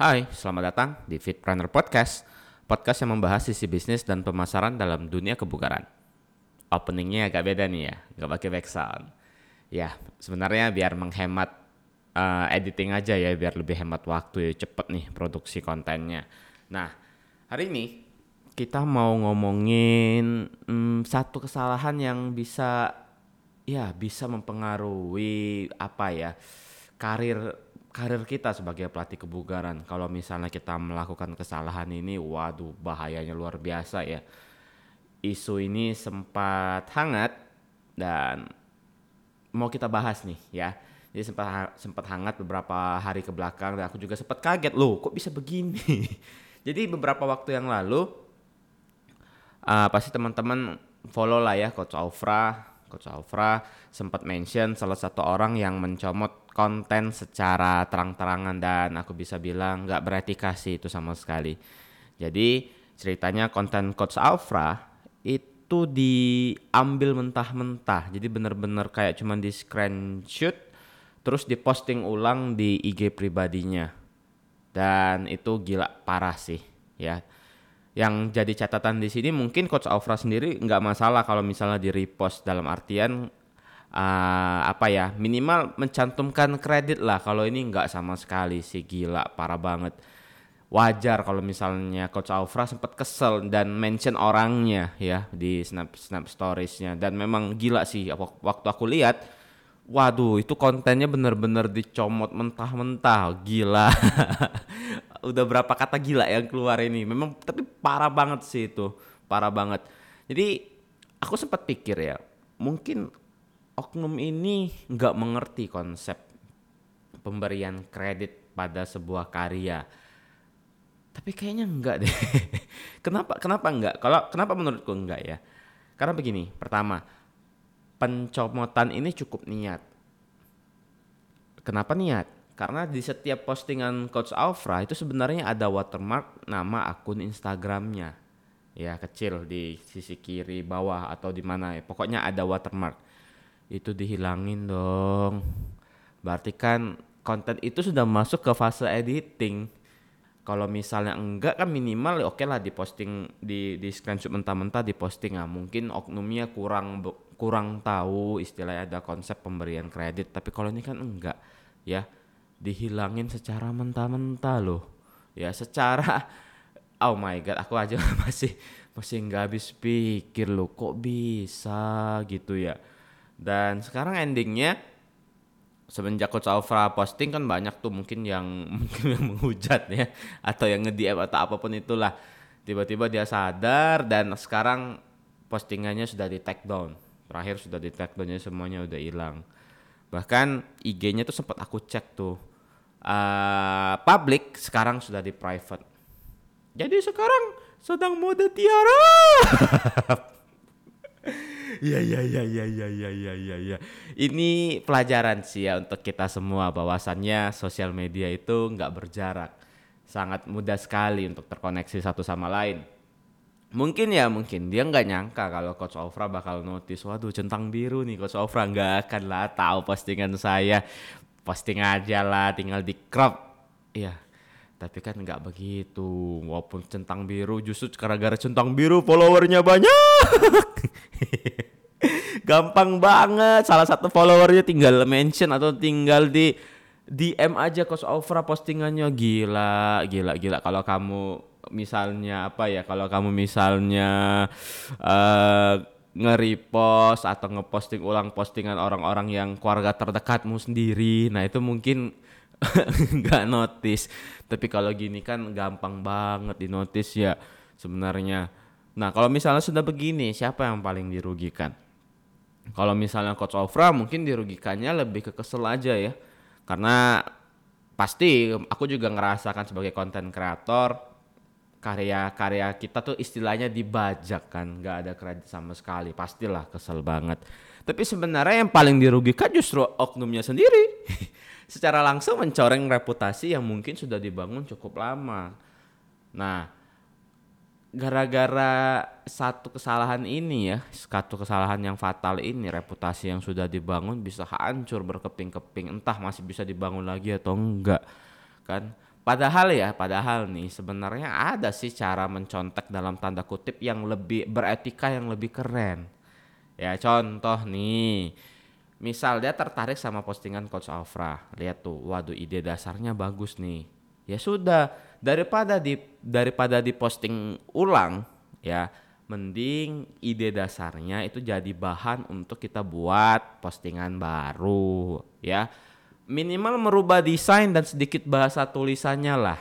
Hai, selamat datang di Fitpreneur Podcast, podcast yang membahas sisi bisnis dan pemasaran dalam dunia kebugaran. Openingnya agak beda nih ya, nggak pakai background. Ya, sebenarnya biar menghemat uh, editing aja ya, biar lebih hemat waktu ya, cepet nih produksi kontennya. Nah, hari ini kita mau ngomongin hmm, satu kesalahan yang bisa ya bisa mempengaruhi apa ya karir karir kita sebagai pelatih kebugaran. Kalau misalnya kita melakukan kesalahan ini, waduh bahayanya luar biasa ya. Isu ini sempat hangat dan mau kita bahas nih ya. Jadi sempat sempat hangat beberapa hari ke belakang dan aku juga sempat kaget loh, kok bisa begini. Jadi beberapa waktu yang lalu uh, pasti teman-teman follow lah ya Coach Aufra Coach Alfra sempat mention salah satu orang yang mencomot konten secara terang-terangan dan aku bisa bilang nggak beretika sih itu sama sekali. Jadi ceritanya konten Coach Alfra itu diambil mentah-mentah. Jadi bener-bener kayak cuman di screenshot terus diposting ulang di IG pribadinya. Dan itu gila parah sih ya yang jadi catatan di sini mungkin coach Aufra sendiri nggak masalah kalau misalnya di repost dalam artian uh, apa ya minimal mencantumkan kredit lah. Kalau ini nggak sama sekali sih gila parah banget. Wajar kalau misalnya coach Aufra sempat kesel dan mention orangnya ya di snap snap storiesnya. Dan memang gila sih waktu aku lihat waduh itu kontennya bener-bener dicomot mentah-mentah. Gila. Udah berapa kata gila yang keluar ini. Memang tapi parah banget sih itu. Parah banget. Jadi aku sempat pikir ya mungkin oknum ini nggak mengerti konsep pemberian kredit pada sebuah karya. Tapi kayaknya enggak deh. Kenapa kenapa enggak kalau kenapa menurutku enggak ya? Karena begini pertama pencomotan ini cukup niat. Kenapa niat karena di setiap postingan Coach Alfra itu sebenarnya ada watermark nama akun Instagramnya. Ya kecil di sisi kiri bawah atau di mana ya. Pokoknya ada watermark. Itu dihilangin dong. Berarti kan konten itu sudah masuk ke fase editing. Kalau misalnya enggak kan minimal ya oke okay lah diposting di di screenshot mentah-mentah diposting ah mungkin oknumnya kurang kurang tahu istilahnya ada konsep pemberian kredit tapi kalau ini kan enggak ya dihilangin secara mentah-mentah loh. Ya secara oh my god aku aja masih masih nggak habis pikir loh kok bisa gitu ya. Dan sekarang endingnya semenjak Coach Alfra posting kan banyak tuh mungkin yang mungkin yang menghujat ya atau yang nge-DM atau apa pun itulah. Tiba-tiba dia sadar dan sekarang postingannya sudah di take down. Terakhir sudah di take downnya semuanya udah hilang. Bahkan IG-nya tuh sempat aku cek tuh uh, public sekarang sudah di private. Jadi sekarang sedang mode tiara. Ya ya ya ya ya ya ya ya ya. Ini pelajaran sih ya untuk kita semua bahwasannya sosial media itu nggak berjarak. Sangat mudah sekali untuk terkoneksi satu sama lain. Mungkin ya mungkin dia nggak nyangka kalau Coach Ofra bakal notice, waduh centang biru nih Coach Ofra nggak akan lah tahu postingan saya posting aja lah tinggal di crop. Iya tapi kan nggak begitu. Walaupun centang biru justru gara-gara centang biru followernya banyak. Gampang banget. Salah satu followernya tinggal mention atau tinggal di DM aja Coach Ofra postingannya. Gila gila gila. Kalau kamu misalnya apa ya? Kalau kamu misalnya uh, nge-repost atau ngeposting ulang postingan orang-orang yang keluarga terdekatmu sendiri. Nah, itu mungkin nggak notice. Tapi kalau gini kan gampang banget di notice ya sebenarnya. Nah, kalau misalnya sudah begini, siapa yang paling dirugikan? Kalau misalnya Coach Ofra mungkin dirugikannya lebih ke kesel aja ya. Karena pasti aku juga ngerasakan sebagai konten kreator karya-karya kita tuh istilahnya dibajak kan. Nggak ada kredit sama sekali. Pastilah kesel banget. Tapi sebenarnya yang paling dirugikan justru oknumnya sendiri. Secara langsung mencoreng reputasi yang mungkin sudah dibangun cukup lama. Nah gara-gara satu kesalahan ini ya satu kesalahan yang fatal ini reputasi yang sudah dibangun bisa hancur berkeping-keping. Entah masih bisa dibangun lagi atau enggak kan Padahal ya, padahal nih sebenarnya ada sih cara mencontek dalam tanda kutip yang lebih beretika yang lebih keren. Ya contoh nih, misal dia tertarik sama postingan Coach Alfra, lihat tuh, waduh ide dasarnya bagus nih. Ya sudah, daripada di daripada diposting ulang, ya mending ide dasarnya itu jadi bahan untuk kita buat postingan baru, ya minimal merubah desain dan sedikit bahasa tulisannya lah.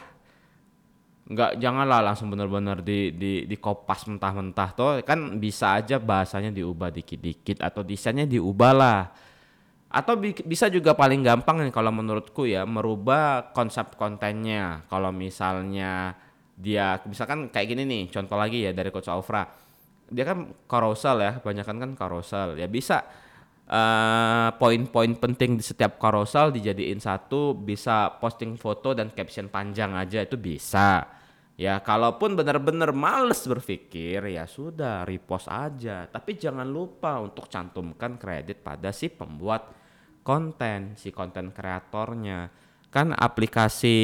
Nggak janganlah langsung benar-benar di di di kopas mentah-mentah tuh kan bisa aja bahasanya diubah dikit-dikit atau desainnya diubah lah. Atau bi bisa juga paling gampang nih kalau menurutku ya merubah konsep kontennya. Kalau misalnya dia misalkan kayak gini nih contoh lagi ya dari coach Alfra dia kan carousel ya kebanyakan kan carousel. Ya bisa uh, poin-poin penting di setiap carousel dijadiin satu bisa posting foto dan caption panjang aja itu bisa. Ya kalaupun benar-benar males berpikir ya sudah repost aja. Tapi jangan lupa untuk cantumkan kredit pada si pembuat konten si konten kreatornya. Kan aplikasi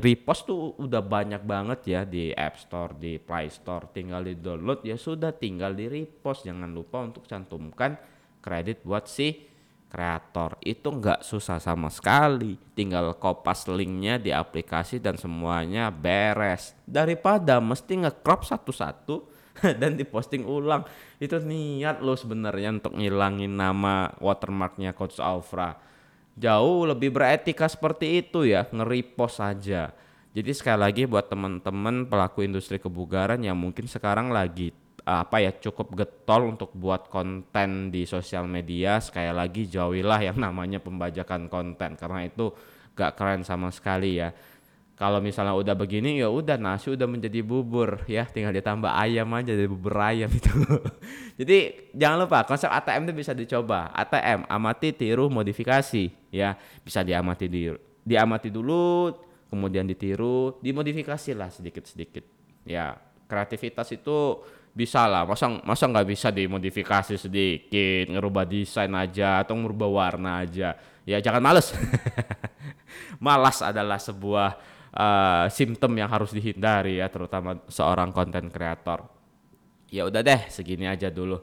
repost tuh udah banyak banget ya di App Store, di Play Store, tinggal di download ya sudah tinggal di repost. Jangan lupa untuk cantumkan kredit buat si kreator. Itu nggak susah sama sekali. Tinggal kopas linknya di aplikasi dan semuanya beres. Daripada mesti ngecrop satu-satu dan diposting ulang. Itu niat lo sebenarnya untuk ngilangin nama watermarknya coach Alfra. Jauh lebih beretika seperti itu ya nge-repost aja. Jadi sekali lagi buat teman-teman pelaku industri kebugaran yang mungkin sekarang lagi apa ya cukup getol untuk buat konten di sosial media. Sekali lagi jauhilah yang namanya pembajakan konten karena itu gak keren sama sekali ya. Kalau misalnya udah begini ya udah nasi udah menjadi bubur ya. Tinggal ditambah ayam aja jadi bubur ayam itu. Jadi jangan lupa konsep ATM itu bisa dicoba. ATM amati tiru modifikasi ya. Bisa diamati di diamati dulu kemudian ditiru dimodifikasi lah sedikit sedikit ya. Kreativitas itu bisa lah masa masa nggak bisa dimodifikasi sedikit ngerubah desain aja atau ngerubah warna aja. Ya jangan males. Malas adalah sebuah uh, simptom yang harus dihindari ya terutama seorang konten kreator. Ya udah deh segini aja dulu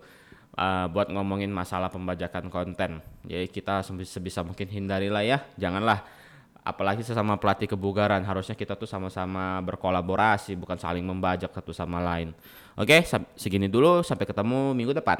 uh, buat ngomongin masalah pembajakan konten. Ya kita sebisa mungkin hindarilah ya janganlah apalagi sesama pelatih kebugaran harusnya kita tuh sama-sama berkolaborasi bukan saling membajak satu sama lain Oke, segini dulu. Sampai ketemu minggu depan.